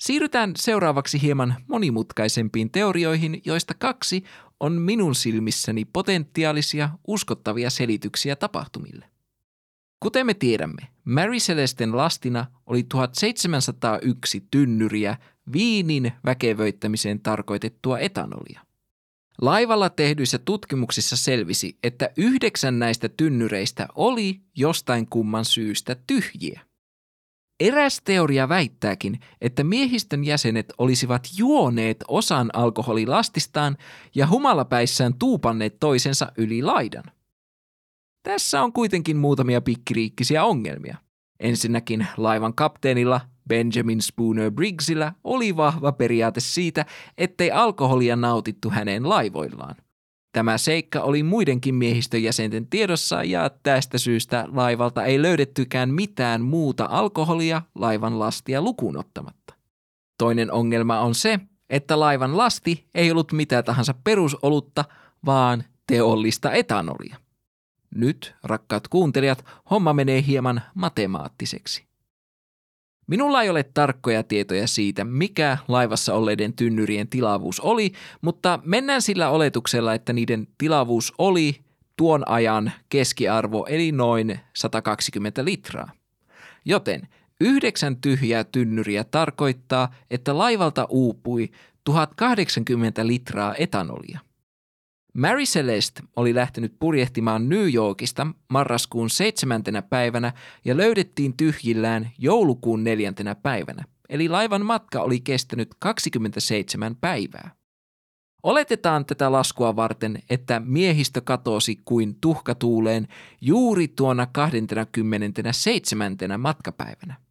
Siirrytään seuraavaksi hieman monimutkaisempiin teorioihin, joista kaksi on minun silmissäni potentiaalisia, uskottavia selityksiä tapahtumille. Kuten me tiedämme, Mary Celesten lastina oli 1701 tynnyriä viinin väkevöittämiseen tarkoitettua etanolia. Laivalla tehdyissä tutkimuksissa selvisi, että yhdeksän näistä tynnyreistä oli jostain kumman syystä tyhjiä. Eräs teoria väittääkin, että miehistön jäsenet olisivat juoneet osan alkoholilastistaan ja humalapäissään tuupanneet toisensa yli laidan. Tässä on kuitenkin muutamia pikkiriikkisiä ongelmia. Ensinnäkin laivan kapteenilla Benjamin Spooner Briggsillä oli vahva periaate siitä, ettei alkoholia nautittu hänen laivoillaan. Tämä seikka oli muidenkin miehistön jäsenten tiedossa ja tästä syystä laivalta ei löydettykään mitään muuta alkoholia laivan lastia lukuun ottamatta. Toinen ongelma on se, että laivan lasti ei ollut mitä tahansa perusolutta, vaan teollista etanolia. Nyt, rakkaat kuuntelijat, homma menee hieman matemaattiseksi. Minulla ei ole tarkkoja tietoja siitä, mikä laivassa olleiden tynnyrien tilavuus oli, mutta mennään sillä oletuksella, että niiden tilavuus oli tuon ajan keskiarvo eli noin 120 litraa. Joten yhdeksän tyhjää tynnyriä tarkoittaa, että laivalta uupui 1080 litraa etanolia. Mary Celeste oli lähtenyt purjehtimaan New Yorkista marraskuun seitsemäntenä päivänä ja löydettiin tyhjillään joulukuun neljäntenä päivänä, eli laivan matka oli kestänyt 27 päivää. Oletetaan tätä laskua varten, että miehistö katosi kuin tuhkatuuleen juuri tuona 27. matkapäivänä.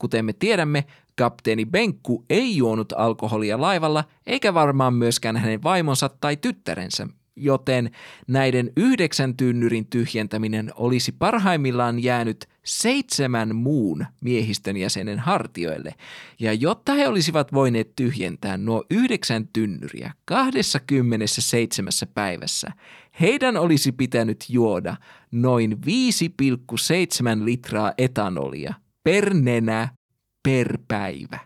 Kuten me tiedämme, kapteeni Benkku ei juonut alkoholia laivalla, eikä varmaan myöskään hänen vaimonsa tai tyttärensä, joten näiden yhdeksän tynnyrin tyhjentäminen olisi parhaimmillaan jäänyt seitsemän muun miehistön jäsenen hartioille. Ja jotta he olisivat voineet tyhjentää nuo yhdeksän tynnyriä 27 päivässä, heidän olisi pitänyt juoda noin 5,7 litraa etanolia per nenä per päivä.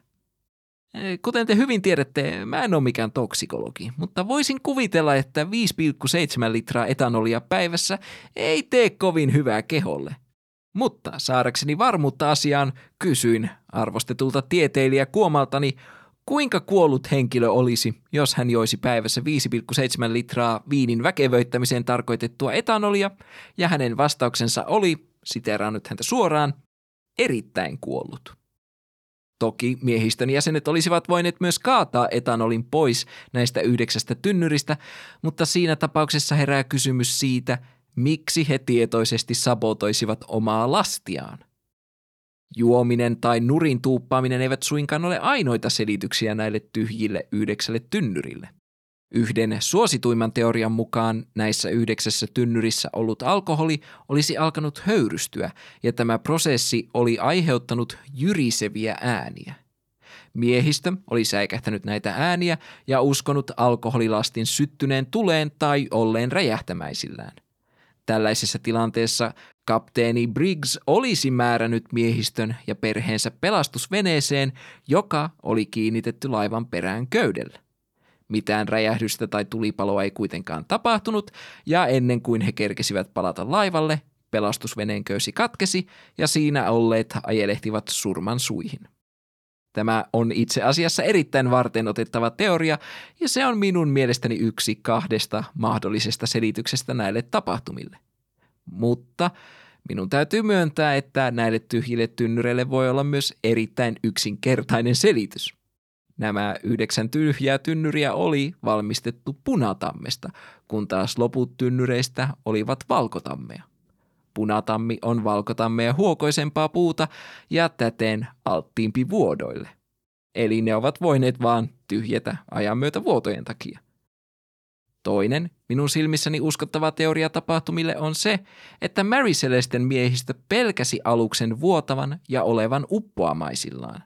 Kuten te hyvin tiedätte, mä en ole mikään toksikologi, mutta voisin kuvitella, että 5,7 litraa etanolia päivässä ei tee kovin hyvää keholle. Mutta saadakseni varmuutta asiaan kysyin arvostetulta tieteilijä Kuomaltani, kuinka kuollut henkilö olisi, jos hän joisi päivässä 5,7 litraa viinin väkevöittämiseen tarkoitettua etanolia, ja hänen vastauksensa oli, siteraan nyt häntä suoraan, erittäin kuollut. Toki miehistön jäsenet olisivat voineet myös kaataa etanolin pois näistä yhdeksästä tunnyristä, mutta siinä tapauksessa herää kysymys siitä, miksi he tietoisesti sabotoisivat omaa lastiaan. Juominen tai nurin tuuppaaminen eivät suinkaan ole ainoita selityksiä näille tyhjille yhdeksälle tynnyrille. Yhden suosituimman teorian mukaan näissä yhdeksässä tynnyrissä ollut alkoholi olisi alkanut höyrystyä ja tämä prosessi oli aiheuttanut jyriseviä ääniä. Miehistö oli säikähtänyt näitä ääniä ja uskonut alkoholilastin syttyneen tuleen tai olleen räjähtämäisillään. Tällaisessa tilanteessa kapteeni Briggs olisi määrännyt miehistön ja perheensä pelastusveneeseen, joka oli kiinnitetty laivan perään köydellä. Mitään räjähdystä tai tulipaloa ei kuitenkaan tapahtunut, ja ennen kuin he kerkesivät palata laivalle, pelastusveneen köysi katkesi ja siinä olleet ajelehtivat surman suihin. Tämä on itse asiassa erittäin varten otettava teoria, ja se on minun mielestäni yksi kahdesta mahdollisesta selityksestä näille tapahtumille. Mutta minun täytyy myöntää, että näille tyhjille tynnyreille voi olla myös erittäin yksinkertainen selitys – Nämä yhdeksän tyhjää tynnyriä oli valmistettu punatammesta, kun taas loput tynnyreistä olivat valkotammea. Punatammi on valkotammea huokoisempaa puuta ja täten alttiimpi vuodoille. Eli ne ovat voineet vaan tyhjetä ajan myötä vuotojen takia. Toinen, minun silmissäni uskottava teoria tapahtumille on se, että Mary Celesten miehistö pelkäsi aluksen vuotavan ja olevan uppoamaisillaan.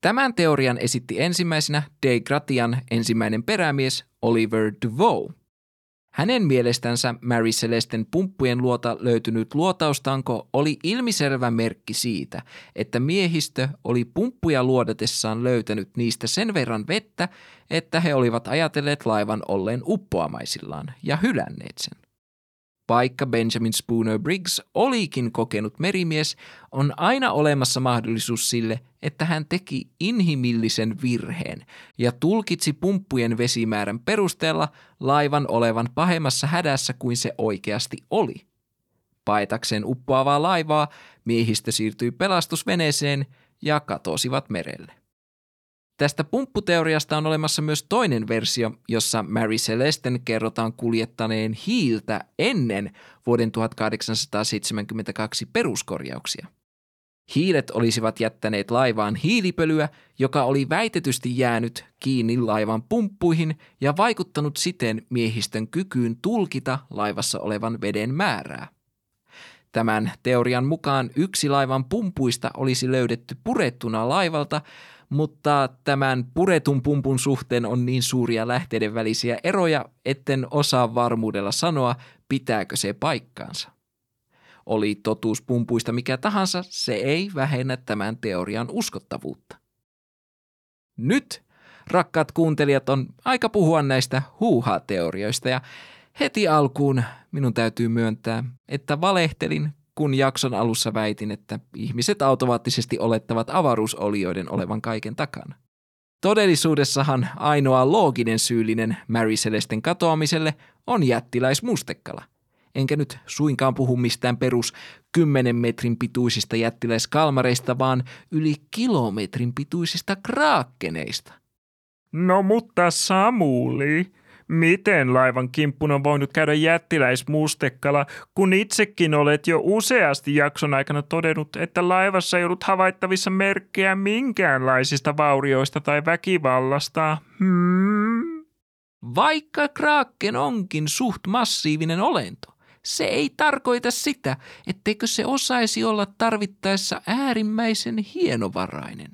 Tämän teorian esitti ensimmäisenä De Gratian ensimmäinen perämies Oliver Duveau. Hänen mielestänsä Mary Celesten pumppujen luota löytynyt luotaustanko oli ilmiselvä merkki siitä, että miehistö oli pumppuja luodatessaan löytänyt niistä sen verran vettä, että he olivat ajatelleet laivan olleen uppoamaisillaan ja hylänneet sen. Vaikka Benjamin Spooner Briggs olikin kokenut merimies, on aina olemassa mahdollisuus sille, että hän teki inhimillisen virheen ja tulkitsi pumppujen vesimäärän perusteella laivan olevan pahemmassa hädässä kuin se oikeasti oli. Paetakseen uppoavaa laivaa miehistä siirtyi pelastusveneeseen ja katosivat merelle. Tästä pumpputeoriasta on olemassa myös toinen versio, jossa Mary Celesten kerrotaan kuljettaneen hiiltä ennen vuoden 1872 peruskorjauksia. Hiilet olisivat jättäneet laivaan hiilipölyä, joka oli väitetysti jäänyt kiinni laivan pumppuihin ja vaikuttanut siten miehistön kykyyn tulkita laivassa olevan veden määrää. Tämän teorian mukaan yksi laivan pumpuista olisi löydetty purettuna laivalta, mutta tämän puretun pumpun suhteen on niin suuria lähteiden välisiä eroja, etten osaa varmuudella sanoa, pitääkö se paikkaansa. Oli totuus pumpuista mikä tahansa, se ei vähennä tämän teorian uskottavuutta. Nyt, rakkaat kuuntelijat, on aika puhua näistä huuhaa-teorioista ja heti alkuun minun täytyy myöntää, että valehtelin, kun jakson alussa väitin, että ihmiset automaattisesti olettavat avaruusolioiden olevan kaiken takana. Todellisuudessahan ainoa looginen syyllinen Mary Celesten katoamiselle on jättiläismustekala – enkä nyt suinkaan puhu mistään perus 10 metrin pituisista jättiläiskalmareista, vaan yli kilometrin pituisista kraakkeneista. No mutta Samuli, miten laivan kimppun on voinut käydä jättiläismustekala, kun itsekin olet jo useasti jakson aikana todennut, että laivassa ei ollut havaittavissa merkkejä minkäänlaisista vaurioista tai väkivallasta? Hmm? Vaikka Kraken onkin suht massiivinen olento, se ei tarkoita sitä, etteikö se osaisi olla tarvittaessa äärimmäisen hienovarainen.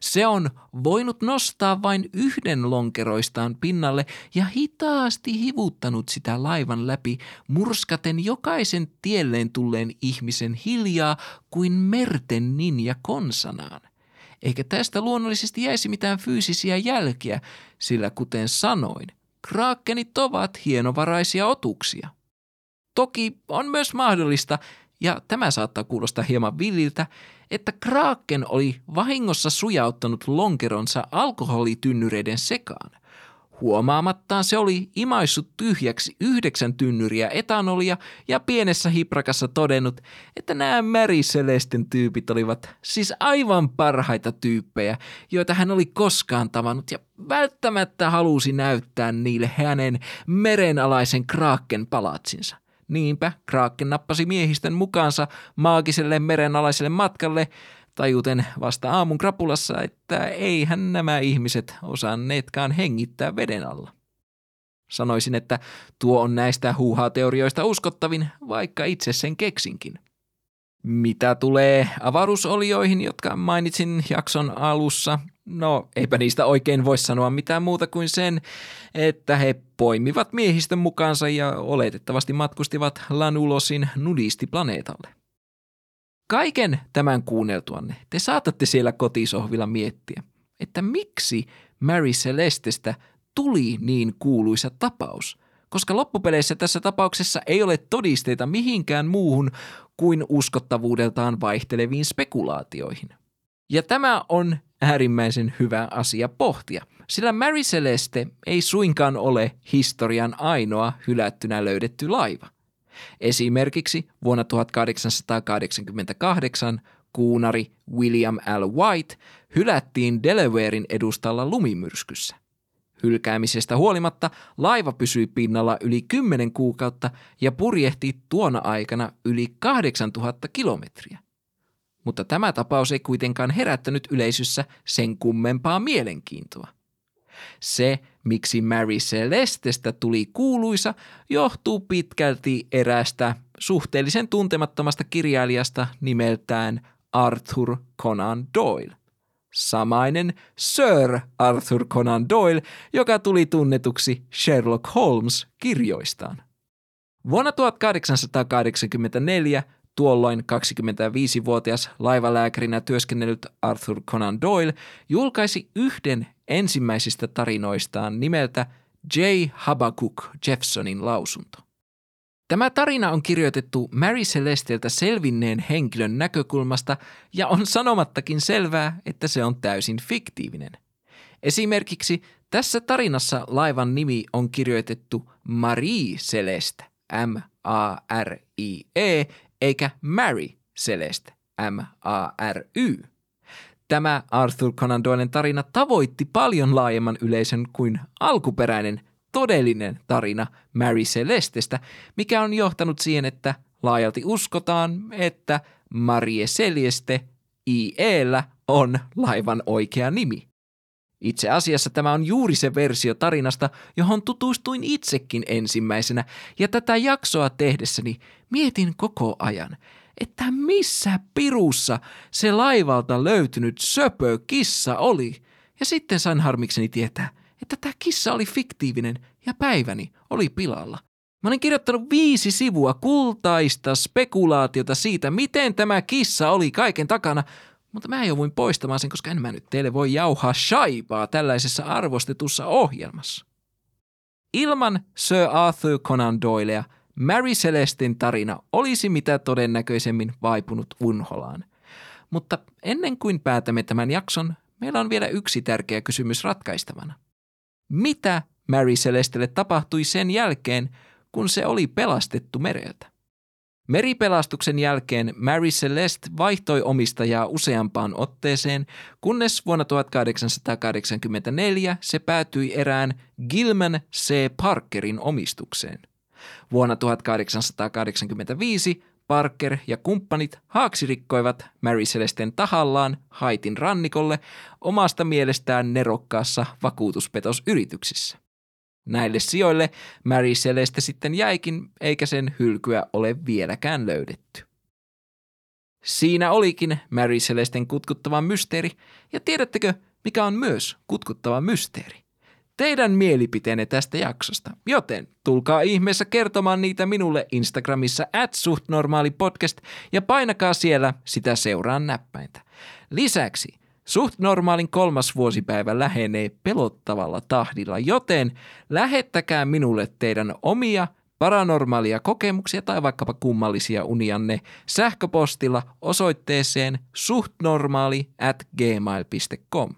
Se on voinut nostaa vain yhden lonkeroistaan pinnalle ja hitaasti hivuttanut sitä laivan läpi, murskaten jokaisen tielleen tulleen ihmisen hiljaa kuin merten ninja konsanaan. Eikä tästä luonnollisesti jäisi mitään fyysisiä jälkiä, sillä kuten sanoin, kraakkenit ovat hienovaraisia otuksia. Toki on myös mahdollista, ja tämä saattaa kuulostaa hieman villiltä, että Kraken oli vahingossa sujauttanut lonkeronsa alkoholitynnyreiden sekaan. Huomaamattaan se oli imaissut tyhjäksi yhdeksän tynnyriä etanolia ja pienessä hiprakassa todennut, että nämä Mary Celesten tyypit olivat siis aivan parhaita tyyppejä, joita hän oli koskaan tavannut ja välttämättä halusi näyttää niille hänen merenalaisen Kraken palatsinsa – Niinpä Kraken nappasi miehistön mukaansa maagiselle merenalaiselle matkalle, tajuten vasta aamun krapulassa, että eihän nämä ihmiset osanneetkaan hengittää veden alla. Sanoisin, että tuo on näistä huuhaa-teorioista uskottavin, vaikka itse sen keksinkin. Mitä tulee avaruusolioihin, jotka mainitsin jakson alussa, no eipä niistä oikein voi sanoa mitään muuta kuin sen, että he poimivat miehistön mukaansa ja oletettavasti matkustivat Lanulosin nudistiplaneetalle. Kaiken tämän kuunneltuanne te saatatte siellä kotisohvilla miettiä, että miksi Mary Celestestä tuli niin kuuluisa tapaus – koska loppupeleissä tässä tapauksessa ei ole todisteita mihinkään muuhun kuin uskottavuudeltaan vaihteleviin spekulaatioihin. Ja tämä on äärimmäisen hyvä asia pohtia, sillä Mary Celeste ei suinkaan ole historian ainoa hylättynä löydetty laiva. Esimerkiksi vuonna 1888 kuunari William L. White hylättiin Delawarein edustalla lumimyrskyssä. Hylkäämisestä huolimatta laiva pysyi pinnalla yli 10 kuukautta ja purjehti tuona aikana yli 8000 kilometriä. Mutta tämä tapaus ei kuitenkaan herättänyt yleisössä sen kummempaa mielenkiintoa. Se, miksi Mary Celestestä tuli kuuluisa, johtuu pitkälti erästä suhteellisen tuntemattomasta kirjailijasta nimeltään Arthur Conan Doyle samainen Sir Arthur Conan Doyle, joka tuli tunnetuksi Sherlock Holmes kirjoistaan. Vuonna 1884 tuolloin 25-vuotias laivalääkärinä työskennellyt Arthur Conan Doyle julkaisi yhden ensimmäisistä tarinoistaan nimeltä J. Habakkuk Jeffsonin lausunto. Tämä tarina on kirjoitettu Mary Celestiltä selvinneen henkilön näkökulmasta ja on sanomattakin selvää, että se on täysin fiktiivinen. Esimerkiksi tässä tarinassa laivan nimi on kirjoitettu Marie Celeste, M-A-R-I-E, eikä Mary Celeste, M-A-R-Y. Tämä Arthur Conan Doylen tarina tavoitti paljon laajemman yleisön kuin alkuperäinen todellinen tarina Mary Celestestä, mikä on johtanut siihen, että laajalti uskotaan, että Marie Celeste IEllä on laivan oikea nimi. Itse asiassa tämä on juuri se versio tarinasta, johon tutustuin itsekin ensimmäisenä, ja tätä jaksoa tehdessäni mietin koko ajan, että missä pirussa se laivalta löytynyt söpö kissa oli. Ja sitten sain harmikseni tietää, että tämä kissa oli fiktiivinen ja päiväni oli pilalla. Mä olin kirjoittanut viisi sivua kultaista spekulaatiota siitä, miten tämä kissa oli kaiken takana, mutta mä jouduin poistamaan sen, koska en mä nyt teille voi jauhaa shaipaa tällaisessa arvostetussa ohjelmassa. Ilman Sir Arthur Conan Doylea Mary Celestin tarina olisi mitä todennäköisemmin vaipunut unholaan. Mutta ennen kuin päätämme tämän jakson, meillä on vielä yksi tärkeä kysymys ratkaistavana. Mitä Mary Celestelle tapahtui sen jälkeen, kun se oli pelastettu mereltä? Meripelastuksen jälkeen Mary Celeste vaihtoi omistajaa useampaan otteeseen, kunnes vuonna 1884 se päätyi erään Gilman C. Parkerin omistukseen. Vuonna 1885 Parker ja kumppanit haaksirikkoivat Mary Celesten tahallaan Haitin rannikolle omasta mielestään nerokkaassa vakuutuspetosyrityksessä. Näille sijoille Mary Celeste sitten jäikin, eikä sen hylkyä ole vieläkään löydetty. Siinä olikin Mary Celesten kutkuttava mysteeri, ja tiedättekö, mikä on myös kutkuttava mysteeri? Teidän mielipiteenne tästä jaksosta, joten tulkaa ihmeessä kertomaan niitä minulle Instagramissa at suhtnormaalipodcast ja painakaa siellä sitä seuraan näppäintä. Lisäksi – Suht normaalin kolmas vuosipäivä lähenee pelottavalla tahdilla, joten lähettäkää minulle teidän omia paranormaalia kokemuksia tai vaikkapa kummallisia unianne sähköpostilla osoitteeseen suhtnormaali at gmail.com.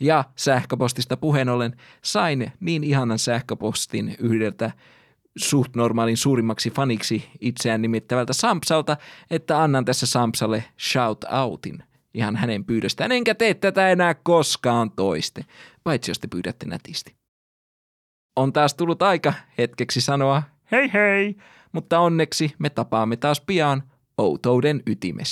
Ja sähköpostista puheen ollen sain niin ihanan sähköpostin yhdeltä suht normaalin suurimmaksi faniksi itseään nimittävältä Sampsalta, että annan tässä Sampsalle shout outin – ihan hänen pyydöstään, enkä tee tätä enää koskaan toiste, paitsi jos te pyydätte nätisti. On taas tullut aika hetkeksi sanoa hei hei, mutta onneksi me tapaamme taas pian outouden ytimessä.